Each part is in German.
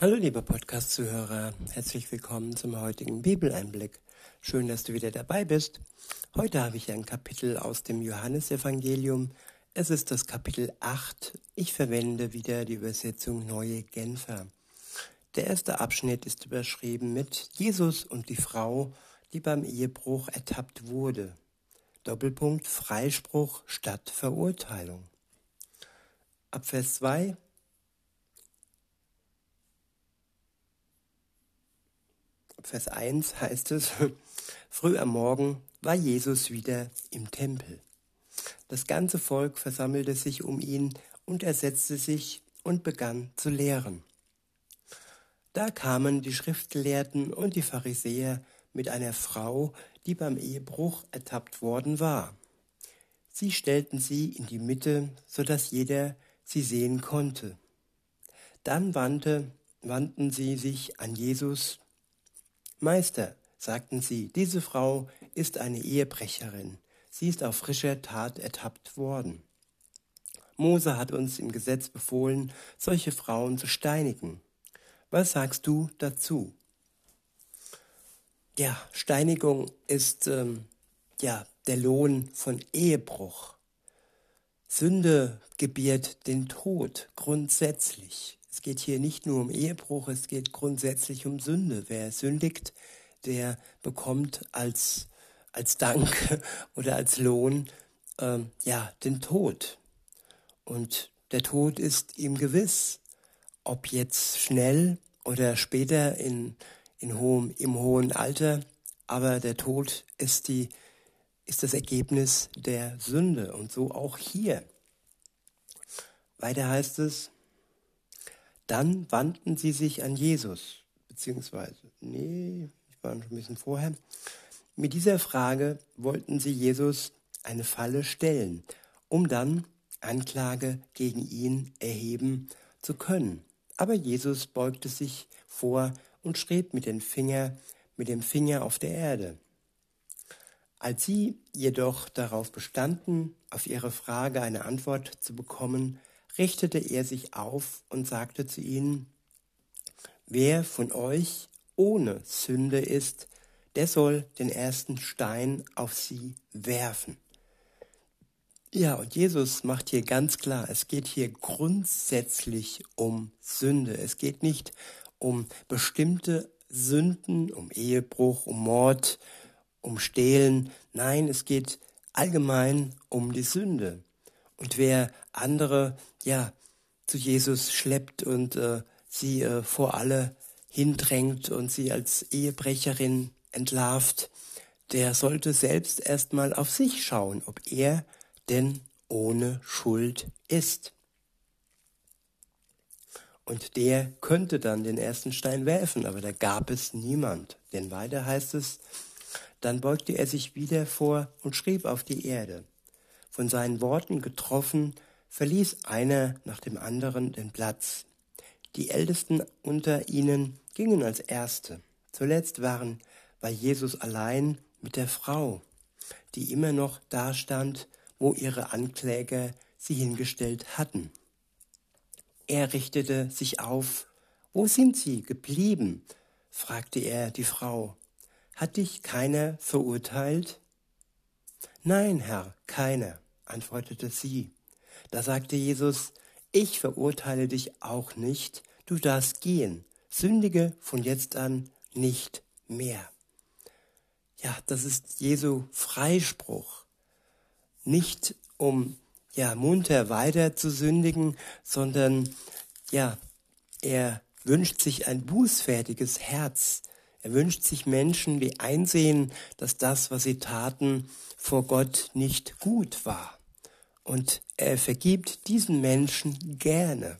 Hallo liebe Podcast-Zuhörer, herzlich willkommen zum heutigen Bibeleinblick. Schön, dass du wieder dabei bist. Heute habe ich ein Kapitel aus dem Johannesevangelium. Es ist das Kapitel 8. Ich verwende wieder die Übersetzung Neue Genfer. Der erste Abschnitt ist überschrieben mit Jesus und die Frau, die beim Ehebruch ertappt wurde. Doppelpunkt Freispruch statt Verurteilung. Ab Vers 2 Vers 1 heißt es, früh am Morgen war Jesus wieder im Tempel. Das ganze Volk versammelte sich um ihn und er setzte sich und begann zu lehren. Da kamen die Schriftgelehrten und die Pharisäer mit einer Frau, die beim Ehebruch ertappt worden war. Sie stellten sie in die Mitte, so dass jeder sie sehen konnte. Dann wandte, wandten sie sich an Jesus Meister, sagten sie, diese Frau ist eine Ehebrecherin. Sie ist auf frischer Tat ertappt worden. Mose hat uns im Gesetz befohlen, solche Frauen zu steinigen. Was sagst du dazu? Ja, Steinigung ist ähm, ja der Lohn von Ehebruch. Sünde gebiert den Tod grundsätzlich. Es geht hier nicht nur um Ehebruch, es geht grundsätzlich um Sünde. Wer sündigt, der bekommt als, als Dank oder als Lohn ähm, ja den Tod. Und der Tod ist ihm gewiss, ob jetzt schnell oder später in, in hohem, im hohen Alter, aber der Tod ist, die, ist das Ergebnis der Sünde und so auch hier. Weiter heißt es, dann wandten sie sich an Jesus, beziehungsweise, nee, ich war schon ein bisschen vorher. Mit dieser Frage wollten sie Jesus eine Falle stellen, um dann Anklage gegen ihn erheben zu können. Aber Jesus beugte sich vor und schrieb mit dem Finger, mit dem Finger auf der Erde. Als sie jedoch darauf bestanden, auf ihre Frage eine Antwort zu bekommen, richtete er sich auf und sagte zu ihnen, wer von euch ohne Sünde ist, der soll den ersten Stein auf sie werfen. Ja, und Jesus macht hier ganz klar, es geht hier grundsätzlich um Sünde. Es geht nicht um bestimmte Sünden, um Ehebruch, um Mord, um Stehlen. Nein, es geht allgemein um die Sünde. Und wer andere ja zu Jesus schleppt und äh, sie äh, vor alle hindrängt und sie als Ehebrecherin entlarvt, der sollte selbst erstmal auf sich schauen, ob er denn ohne Schuld ist. Und der könnte dann den ersten Stein werfen, aber da gab es niemand. Denn weiter heißt es, dann beugte er sich wieder vor und schrieb auf die Erde. Von seinen Worten getroffen, verließ einer nach dem anderen den Platz. Die Ältesten unter ihnen gingen als Erste. Zuletzt waren, war Jesus allein mit der Frau, die immer noch dastand, wo ihre Ankläger sie hingestellt hatten. Er richtete sich auf. Wo sind sie geblieben? fragte er die Frau. Hat dich keiner verurteilt? Nein, Herr, keiner, antwortete sie. Da sagte Jesus, ich verurteile dich auch nicht, du darfst gehen, sündige von jetzt an nicht mehr. Ja, das ist Jesu Freispruch. Nicht um ja munter weiter zu sündigen, sondern ja, er wünscht sich ein bußfertiges Herz. Er wünscht sich Menschen, die einsehen, dass das, was sie taten, vor Gott nicht gut war und er vergibt diesen Menschen gerne.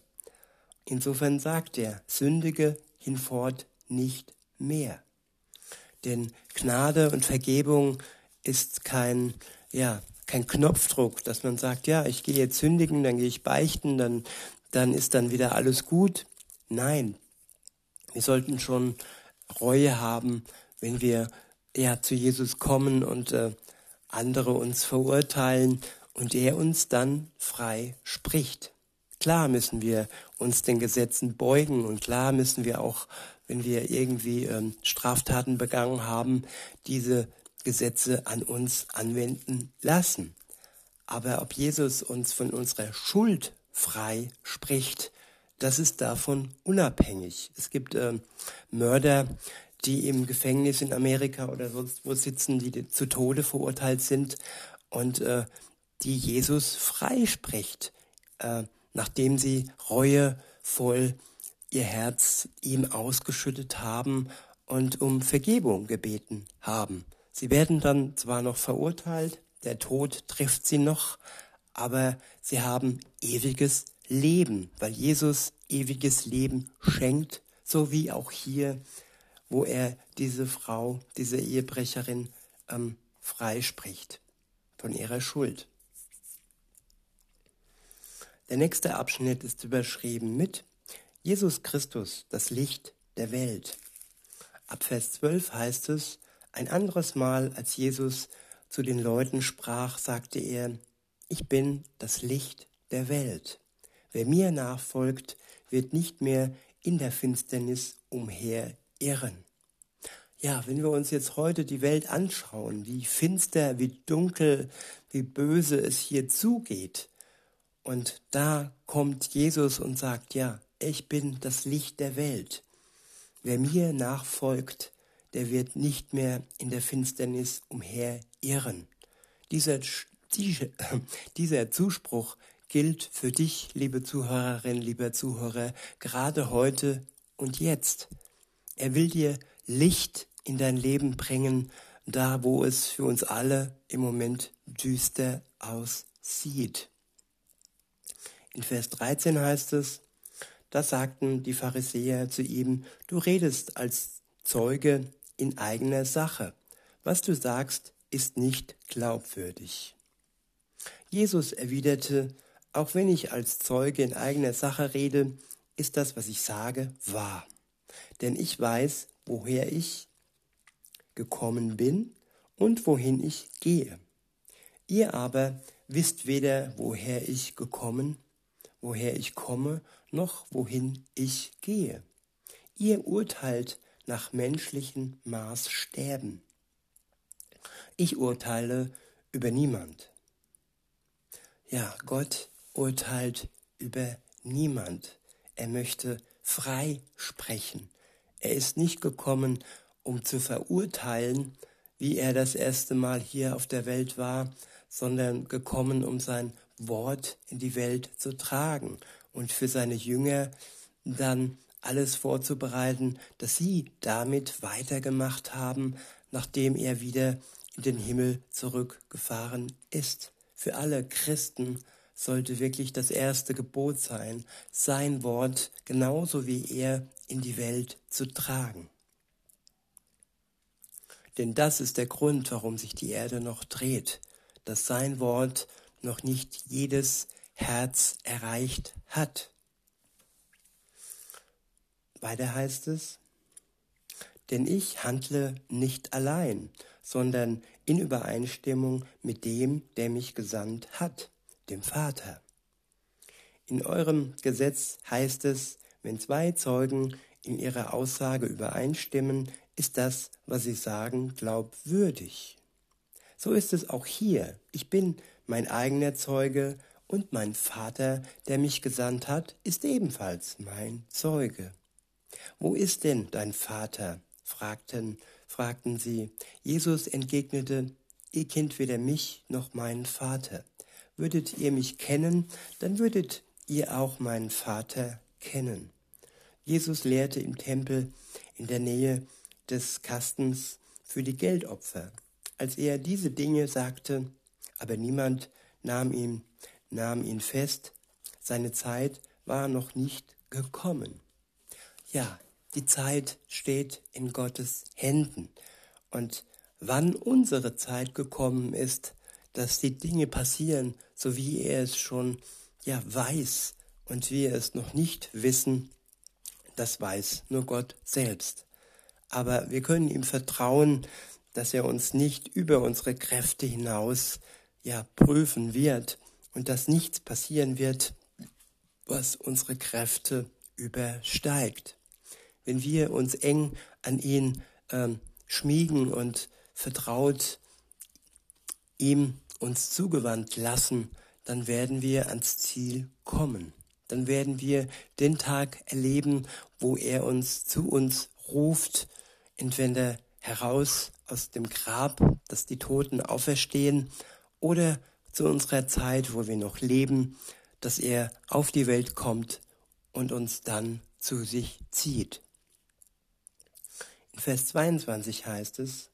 Insofern sagt er, sündige hinfort nicht mehr. Denn Gnade und Vergebung ist kein, ja, kein Knopfdruck, dass man sagt, ja, ich gehe jetzt sündigen, dann gehe ich beichten, dann, dann ist dann wieder alles gut. Nein, wir sollten schon Reue haben, wenn wir ja zu Jesus kommen und äh, andere uns verurteilen und er uns dann frei spricht. Klar müssen wir uns den Gesetzen beugen. Und klar müssen wir auch, wenn wir irgendwie ähm, Straftaten begangen haben, diese Gesetze an uns anwenden lassen. Aber ob Jesus uns von unserer Schuld frei spricht, das ist davon unabhängig. Es gibt äh, Mörder, die im Gefängnis in Amerika oder sonst wo sitzen, die zu Tode verurteilt sind und äh, die Jesus freispricht, äh, nachdem sie reuevoll ihr Herz ihm ausgeschüttet haben und um Vergebung gebeten haben. Sie werden dann zwar noch verurteilt, der Tod trifft sie noch, aber sie haben ewiges Leben, weil Jesus ewiges Leben schenkt, so wie auch hier, wo er diese Frau, diese Ehebrecherin ähm, freispricht von ihrer Schuld. Der nächste Abschnitt ist überschrieben mit Jesus Christus, das Licht der Welt. Ab Vers 12 heißt es, ein anderes Mal, als Jesus zu den Leuten sprach, sagte er, ich bin das Licht der Welt. Wer mir nachfolgt, wird nicht mehr in der Finsternis umherirren. Ja, wenn wir uns jetzt heute die Welt anschauen, wie finster, wie dunkel, wie böse es hier zugeht, und da kommt Jesus und sagt, ja, ich bin das Licht der Welt. Wer mir nachfolgt, der wird nicht mehr in der Finsternis umherirren. Dieser, dieser Zuspruch gilt für dich, liebe Zuhörerin, lieber Zuhörer, gerade heute und jetzt. Er will dir Licht in dein Leben bringen, da wo es für uns alle im Moment düster aussieht. In Vers 13 heißt es, da sagten die Pharisäer zu ihm, du redest als Zeuge in eigener Sache. Was du sagst, ist nicht glaubwürdig. Jesus erwiderte, auch wenn ich als Zeuge in eigener Sache rede, ist das, was ich sage, wahr. Denn ich weiß, woher ich gekommen bin und wohin ich gehe. Ihr aber wisst weder, woher ich gekommen, woher ich komme, noch wohin ich gehe. Ihr urteilt nach menschlichen Maßstäben. Ich urteile über niemand. Ja, Gott urteilt über niemand. Er möchte frei sprechen. Er ist nicht gekommen, um zu verurteilen, wie er das erste Mal hier auf der Welt war, sondern gekommen, um sein Wort in die Welt zu tragen und für seine Jünger dann alles vorzubereiten, dass sie damit weitergemacht haben, nachdem er wieder in den Himmel zurückgefahren ist. Für alle Christen sollte wirklich das erste Gebot sein, sein Wort genauso wie er in die Welt zu tragen. Denn das ist der Grund, warum sich die Erde noch dreht, dass sein Wort noch nicht jedes Herz erreicht hat. Weiter heißt es, denn ich handle nicht allein, sondern in Übereinstimmung mit dem, der mich gesandt hat dem Vater. In eurem Gesetz heißt es, wenn zwei Zeugen in ihrer Aussage übereinstimmen, ist das, was sie sagen, glaubwürdig. So ist es auch hier. Ich bin mein eigener Zeuge und mein Vater, der mich gesandt hat, ist ebenfalls mein Zeuge. Wo ist denn dein Vater? fragten, fragten sie. Jesus entgegnete, ihr kennt weder mich noch meinen Vater. Würdet ihr mich kennen, dann würdet ihr auch meinen Vater kennen. Jesus lehrte im Tempel in der Nähe des Kastens für die Geldopfer. Als er diese Dinge sagte, aber niemand nahm ihn, nahm ihn fest, seine Zeit war noch nicht gekommen. Ja, die Zeit steht in Gottes Händen. Und wann unsere Zeit gekommen ist, dass die Dinge passieren, so wie er es schon ja weiß und wir es noch nicht wissen, das weiß nur Gott selbst. Aber wir können ihm vertrauen, dass er uns nicht über unsere Kräfte hinaus ja prüfen wird und dass nichts passieren wird, was unsere Kräfte übersteigt. Wenn wir uns eng an ihn ähm, schmiegen und vertraut ihm uns zugewandt lassen, dann werden wir ans Ziel kommen. Dann werden wir den Tag erleben, wo er uns zu uns ruft, entweder heraus aus dem Grab, dass die Toten auferstehen, oder zu unserer Zeit, wo wir noch leben, dass er auf die Welt kommt und uns dann zu sich zieht. In Vers 22 heißt es,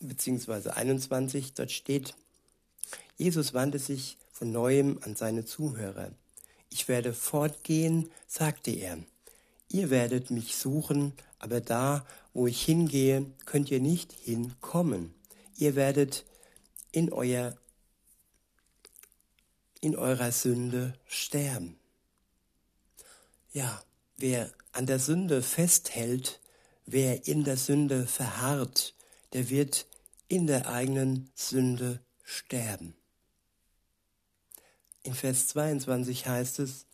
beziehungsweise 21, dort steht, Jesus wandte sich von neuem an seine Zuhörer. Ich werde fortgehen, sagte er. Ihr werdet mich suchen, aber da, wo ich hingehe, könnt ihr nicht hinkommen. Ihr werdet in euer in eurer Sünde sterben. Ja, wer an der Sünde festhält, wer in der Sünde verharrt, der wird in der eigenen Sünde sterben. In Vers 22 heißt es,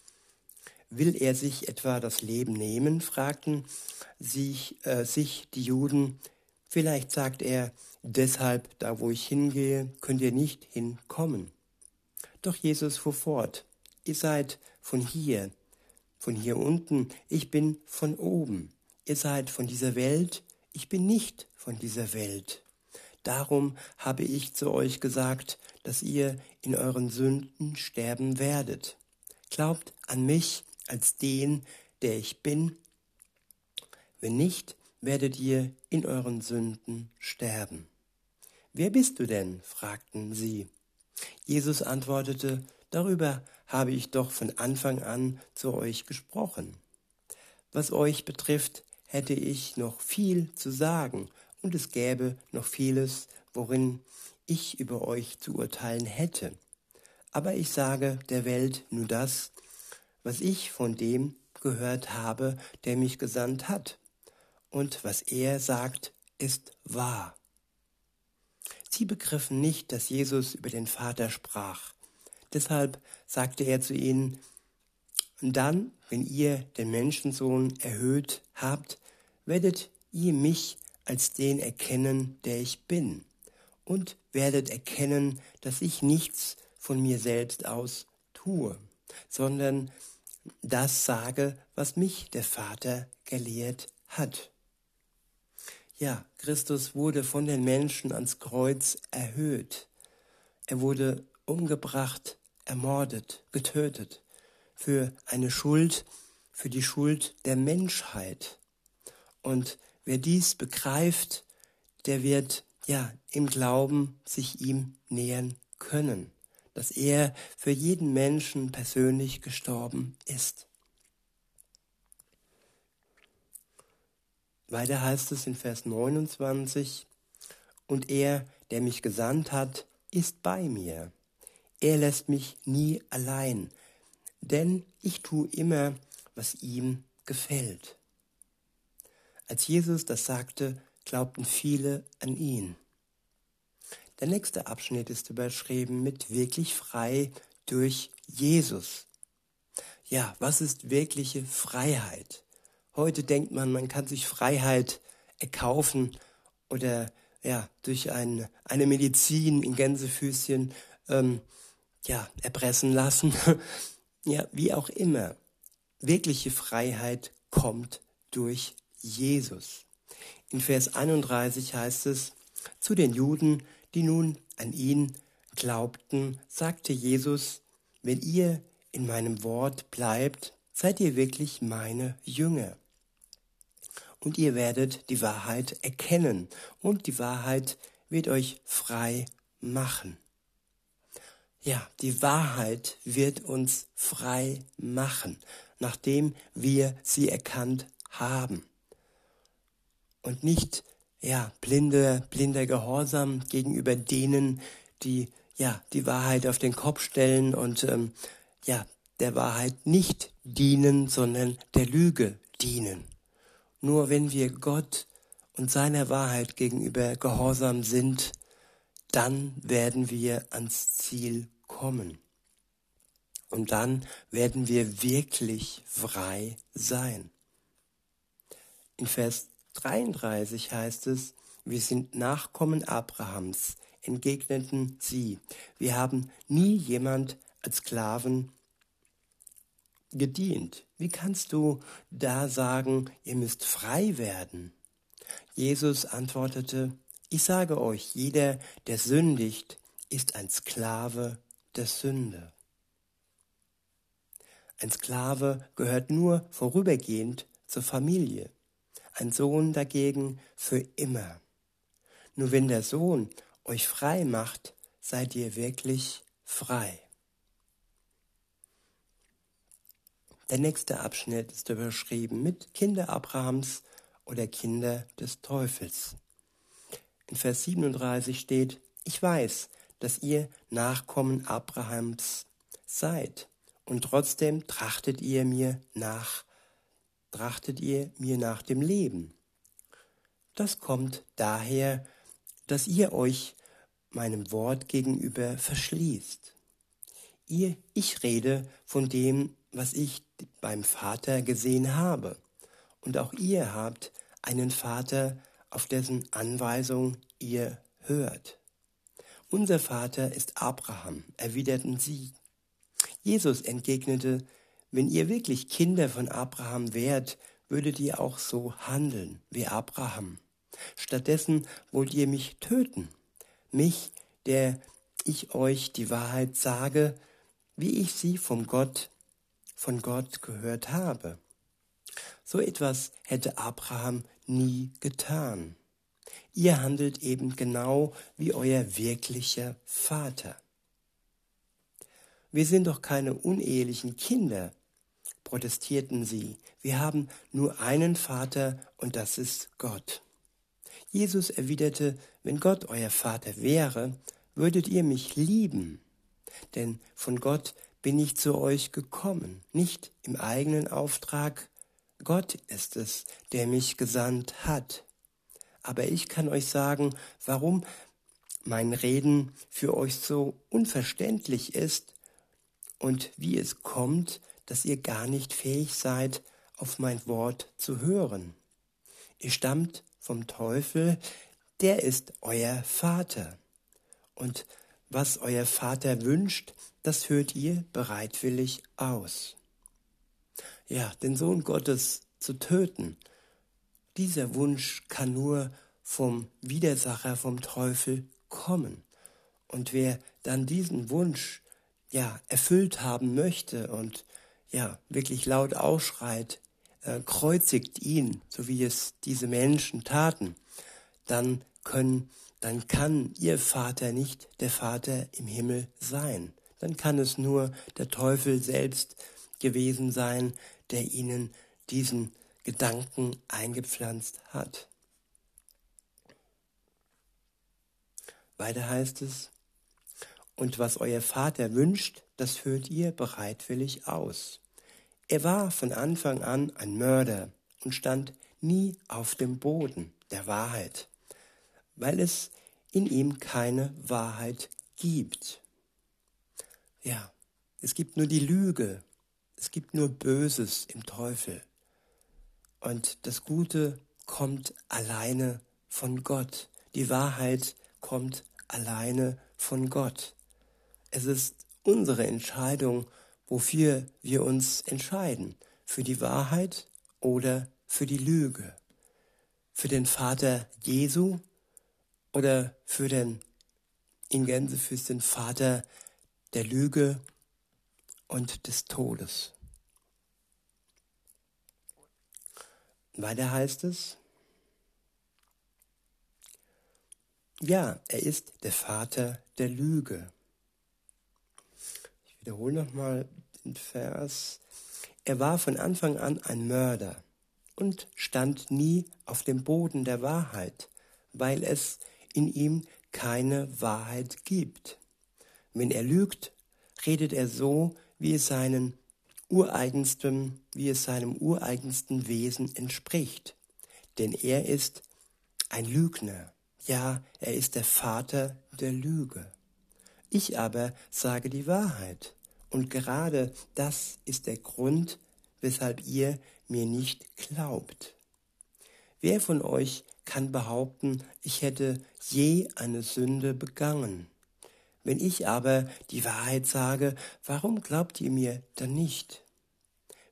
Will er sich etwa das Leben nehmen? fragten sich, äh, sich die Juden. Vielleicht sagt er, deshalb, da wo ich hingehe, könnt ihr nicht hinkommen. Doch Jesus fuhr fort, ihr seid von hier, von hier unten, ich bin von oben. Ihr seid von dieser Welt, ich bin nicht von dieser Welt. Darum habe ich zu euch gesagt, dass ihr in euren Sünden sterben werdet. Glaubt an mich als den, der ich bin. Wenn nicht, werdet ihr in euren Sünden sterben. Wer bist du denn? fragten sie. Jesus antwortete, Darüber habe ich doch von Anfang an zu euch gesprochen. Was euch betrifft, hätte ich noch viel zu sagen, und es gäbe noch vieles, worin ich über euch zu urteilen hätte. Aber ich sage der Welt nur das, was ich von dem gehört habe, der mich gesandt hat. Und was er sagt, ist wahr. Sie begriffen nicht, dass Jesus über den Vater sprach. Deshalb sagte er zu ihnen, dann, wenn ihr den Menschensohn erhöht habt, werdet ihr mich als den erkennen, der ich bin, und werdet erkennen, dass ich nichts von mir selbst aus tue, sondern das sage, was mich der Vater gelehrt hat. Ja, Christus wurde von den Menschen ans Kreuz erhöht. Er wurde umgebracht, ermordet, getötet für eine Schuld, für die Schuld der Menschheit. Und wer dies begreift, der wird ja im Glauben sich ihm nähern können dass er für jeden Menschen persönlich gestorben ist. Weiter heißt es in Vers 29, und er, der mich gesandt hat, ist bei mir. Er lässt mich nie allein, denn ich tue immer, was ihm gefällt. Als Jesus das sagte, glaubten viele an ihn. Der nächste Abschnitt ist überschrieben mit wirklich frei durch Jesus. Ja, was ist wirkliche Freiheit? Heute denkt man, man kann sich Freiheit erkaufen oder ja, durch ein, eine Medizin in Gänsefüßchen ähm, ja, erpressen lassen. ja, wie auch immer. Wirkliche Freiheit kommt durch Jesus. In Vers 31 heißt es, zu den Juden, die nun an ihn glaubten, sagte Jesus, wenn ihr in meinem Wort bleibt, seid ihr wirklich meine Jünger. Und ihr werdet die Wahrheit erkennen und die Wahrheit wird euch frei machen. Ja, die Wahrheit wird uns frei machen, nachdem wir sie erkannt haben. Und nicht ja, blinde, blinder Gehorsam gegenüber denen, die ja die Wahrheit auf den Kopf stellen und ähm, ja der Wahrheit nicht dienen, sondern der Lüge dienen. Nur wenn wir Gott und seiner Wahrheit gegenüber gehorsam sind, dann werden wir ans Ziel kommen. Und dann werden wir wirklich frei sein. In Vers 33 heißt es, wir sind Nachkommen Abrahams, entgegneten sie. Wir haben nie jemand als Sklaven gedient. Wie kannst du da sagen, ihr müsst frei werden? Jesus antwortete, ich sage euch, jeder, der sündigt, ist ein Sklave der Sünde. Ein Sklave gehört nur vorübergehend zur Familie, ein Sohn dagegen für immer. Nur wenn der Sohn euch frei macht, seid ihr wirklich frei. Der nächste Abschnitt ist überschrieben mit Kinder Abrahams oder Kinder des Teufels. In Vers 37 steht, ich weiß, dass ihr Nachkommen Abrahams seid und trotzdem trachtet ihr mir nach, trachtet ihr mir nach dem Leben. Das kommt daher, dass ihr euch meinem Wort gegenüber verschließt. Ihr, ich rede von dem, was ich beim Vater gesehen habe. Und auch ihr habt einen Vater, auf dessen Anweisung ihr hört. Unser Vater ist Abraham, erwiderten sie. Jesus entgegnete, wenn ihr wirklich Kinder von Abraham wärt, würdet ihr auch so handeln wie Abraham. Stattdessen wollt ihr mich töten, mich, der ich euch die Wahrheit sage, wie ich sie vom Gott von Gott gehört habe. So etwas hätte Abraham nie getan. Ihr handelt eben genau wie euer wirklicher Vater. Wir sind doch keine unehelichen Kinder, protestierten sie. Wir haben nur einen Vater und das ist Gott. Jesus erwiderte, wenn Gott euer Vater wäre, würdet ihr mich lieben, denn von Gott bin ich zu euch gekommen, nicht im eigenen Auftrag. Gott ist es, der mich gesandt hat. Aber ich kann euch sagen, warum mein Reden für euch so unverständlich ist und wie es kommt, dass ihr gar nicht fähig seid, auf mein Wort zu hören. Ihr stammt vom Teufel, der ist euer Vater. Und was euer Vater wünscht, das hört ihr bereitwillig aus. Ja, den Sohn Gottes zu töten, dieser Wunsch kann nur vom Widersacher, vom Teufel kommen. Und wer dann diesen Wunsch ja erfüllt haben möchte und ja wirklich laut ausschreit, äh, kreuzigt ihn, so wie es diese Menschen taten, dann können dann kann ihr Vater nicht der Vater im Himmel sein. Dann kann es nur der Teufel selbst gewesen sein, der ihnen diesen Gedanken eingepflanzt hat. Weiter heißt es, und was euer Vater wünscht, das führt ihr bereitwillig aus. Er war von Anfang an ein Mörder und stand nie auf dem Boden der Wahrheit weil es in ihm keine Wahrheit gibt. Ja, es gibt nur die Lüge, es gibt nur Böses im Teufel. Und das Gute kommt alleine von Gott. Die Wahrheit kommt alleine von Gott. Es ist unsere Entscheidung, wofür wir uns entscheiden. Für die Wahrheit oder für die Lüge. Für den Vater Jesu oder für den in Gänse für den Vater der Lüge und des Todes. Weiter heißt es, ja, er ist der Vater der Lüge. Ich wiederhole nochmal den Vers. Er war von Anfang an ein Mörder und stand nie auf dem Boden der Wahrheit, weil es in ihm keine Wahrheit gibt. Wenn er lügt, redet er so, wie es seinen ureigensten, wie es seinem ureigensten Wesen entspricht. Denn er ist ein Lügner. Ja, er ist der Vater der Lüge. Ich aber sage die Wahrheit. Und gerade das ist der Grund, weshalb ihr mir nicht glaubt. Wer von euch kann behaupten, ich hätte je eine Sünde begangen? Wenn ich aber die Wahrheit sage, warum glaubt ihr mir dann nicht?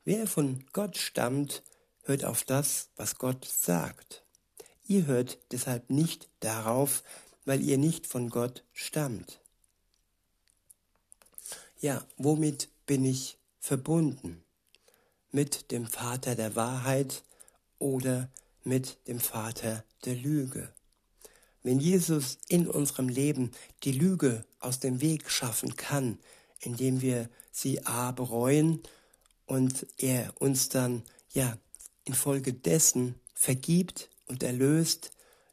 Wer von Gott stammt, hört auf das, was Gott sagt. Ihr hört deshalb nicht darauf, weil ihr nicht von Gott stammt. Ja, womit bin ich verbunden? Mit dem Vater der Wahrheit oder mit dem Vater der Lüge? Wenn Jesus in unserem Leben die Lüge aus dem Weg schaffen kann, indem wir sie a bereuen und er uns dann ja infolgedessen vergibt und erlöst,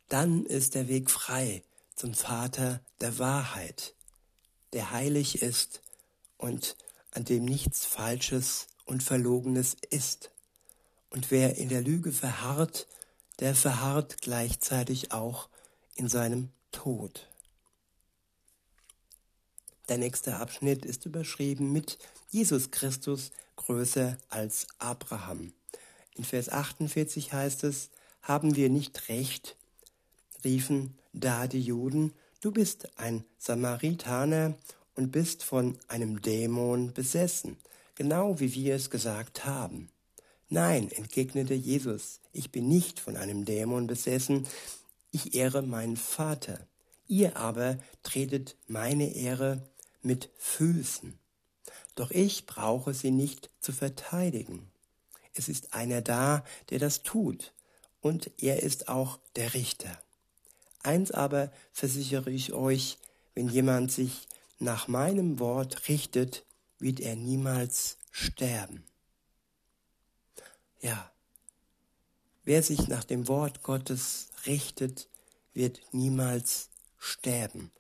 dann ist der Weg frei zum Vater der Wahrheit, der heilig ist und an dem nichts Falsches und Verlogenes ist. Und wer in der Lüge verharrt, der verharrt gleichzeitig auch in seinem Tod. Der nächste Abschnitt ist überschrieben mit Jesus Christus größer als Abraham. In Vers 48 heißt es, haben wir nicht recht, riefen da die Juden, du bist ein Samaritaner und bist von einem Dämon besessen, genau wie wir es gesagt haben. Nein, entgegnete Jesus, ich bin nicht von einem Dämon besessen, ich ehre meinen Vater. Ihr aber tretet meine Ehre mit Füßen. Doch ich brauche sie nicht zu verteidigen. Es ist einer da, der das tut, und er ist auch der Richter. Eins aber versichere ich euch, wenn jemand sich nach meinem Wort richtet, wird er niemals sterben. Ja, wer sich nach dem Wort Gottes richtet, wird niemals sterben.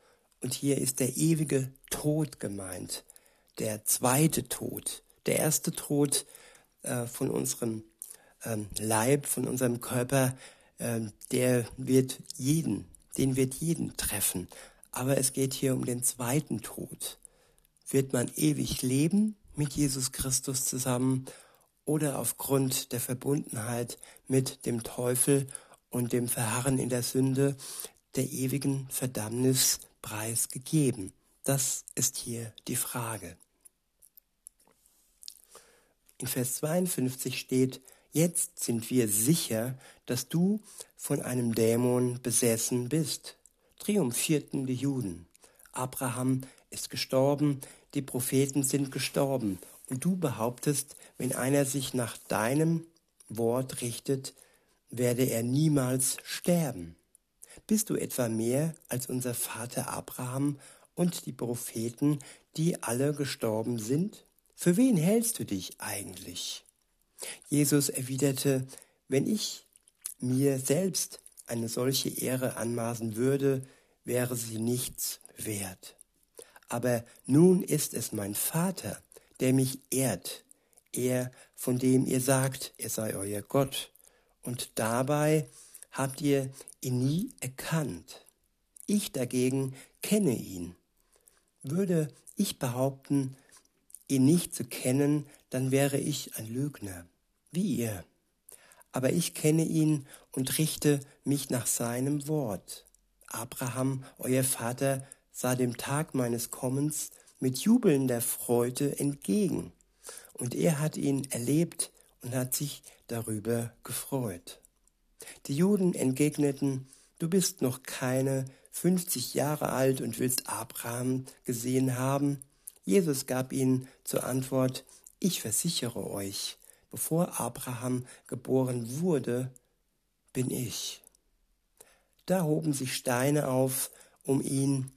Und hier ist der ewige Tod gemeint, der zweite Tod. Der erste Tod äh, von unserem ähm, Leib, von unserem Körper, äh, der wird jeden, den wird jeden treffen. Aber es geht hier um den zweiten Tod. Wird man ewig leben mit Jesus Christus zusammen oder aufgrund der Verbundenheit mit dem Teufel und dem Verharren in der Sünde der ewigen Verdammnis preisgegeben? Das ist hier die Frage. In Vers 52 steht, jetzt sind wir sicher, dass du von einem Dämon besessen bist. Triumphierten die Juden. Abraham ist gestorben, die Propheten sind gestorben. Und du behauptest, wenn einer sich nach deinem Wort richtet, werde er niemals sterben. Bist du etwa mehr als unser Vater Abraham und die Propheten, die alle gestorben sind? Für wen hältst du dich eigentlich? Jesus erwiderte, wenn ich mir selbst eine solche Ehre anmaßen würde, wäre sie nichts wert. Aber nun ist es mein Vater, der mich ehrt, er, von dem ihr sagt, er sei euer Gott und dabei habt ihr ihn nie erkannt. Ich dagegen kenne ihn. Würde ich behaupten, ihn nicht zu kennen, dann wäre ich ein Lügner, wie ihr. Aber ich kenne ihn und richte mich nach seinem Wort. Abraham, euer Vater, sah dem Tag meines Kommens mit jubelnder Freude entgegen, und er hat ihn erlebt und hat sich darüber gefreut. Die Juden entgegneten, du bist noch keine 50 Jahre alt und willst Abraham gesehen haben. Jesus gab ihnen zur Antwort, ich versichere euch, bevor Abraham geboren wurde, bin ich. Da hoben sich Steine auf, um ihn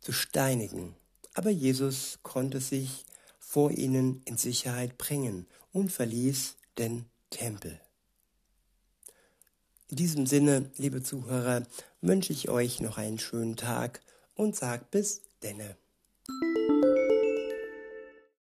zu steinigen. Aber Jesus konnte sich vor ihnen in Sicherheit bringen und verließ den Tempel. In diesem Sinne, liebe Zuhörer, wünsche ich euch noch einen schönen Tag und sag bis denne.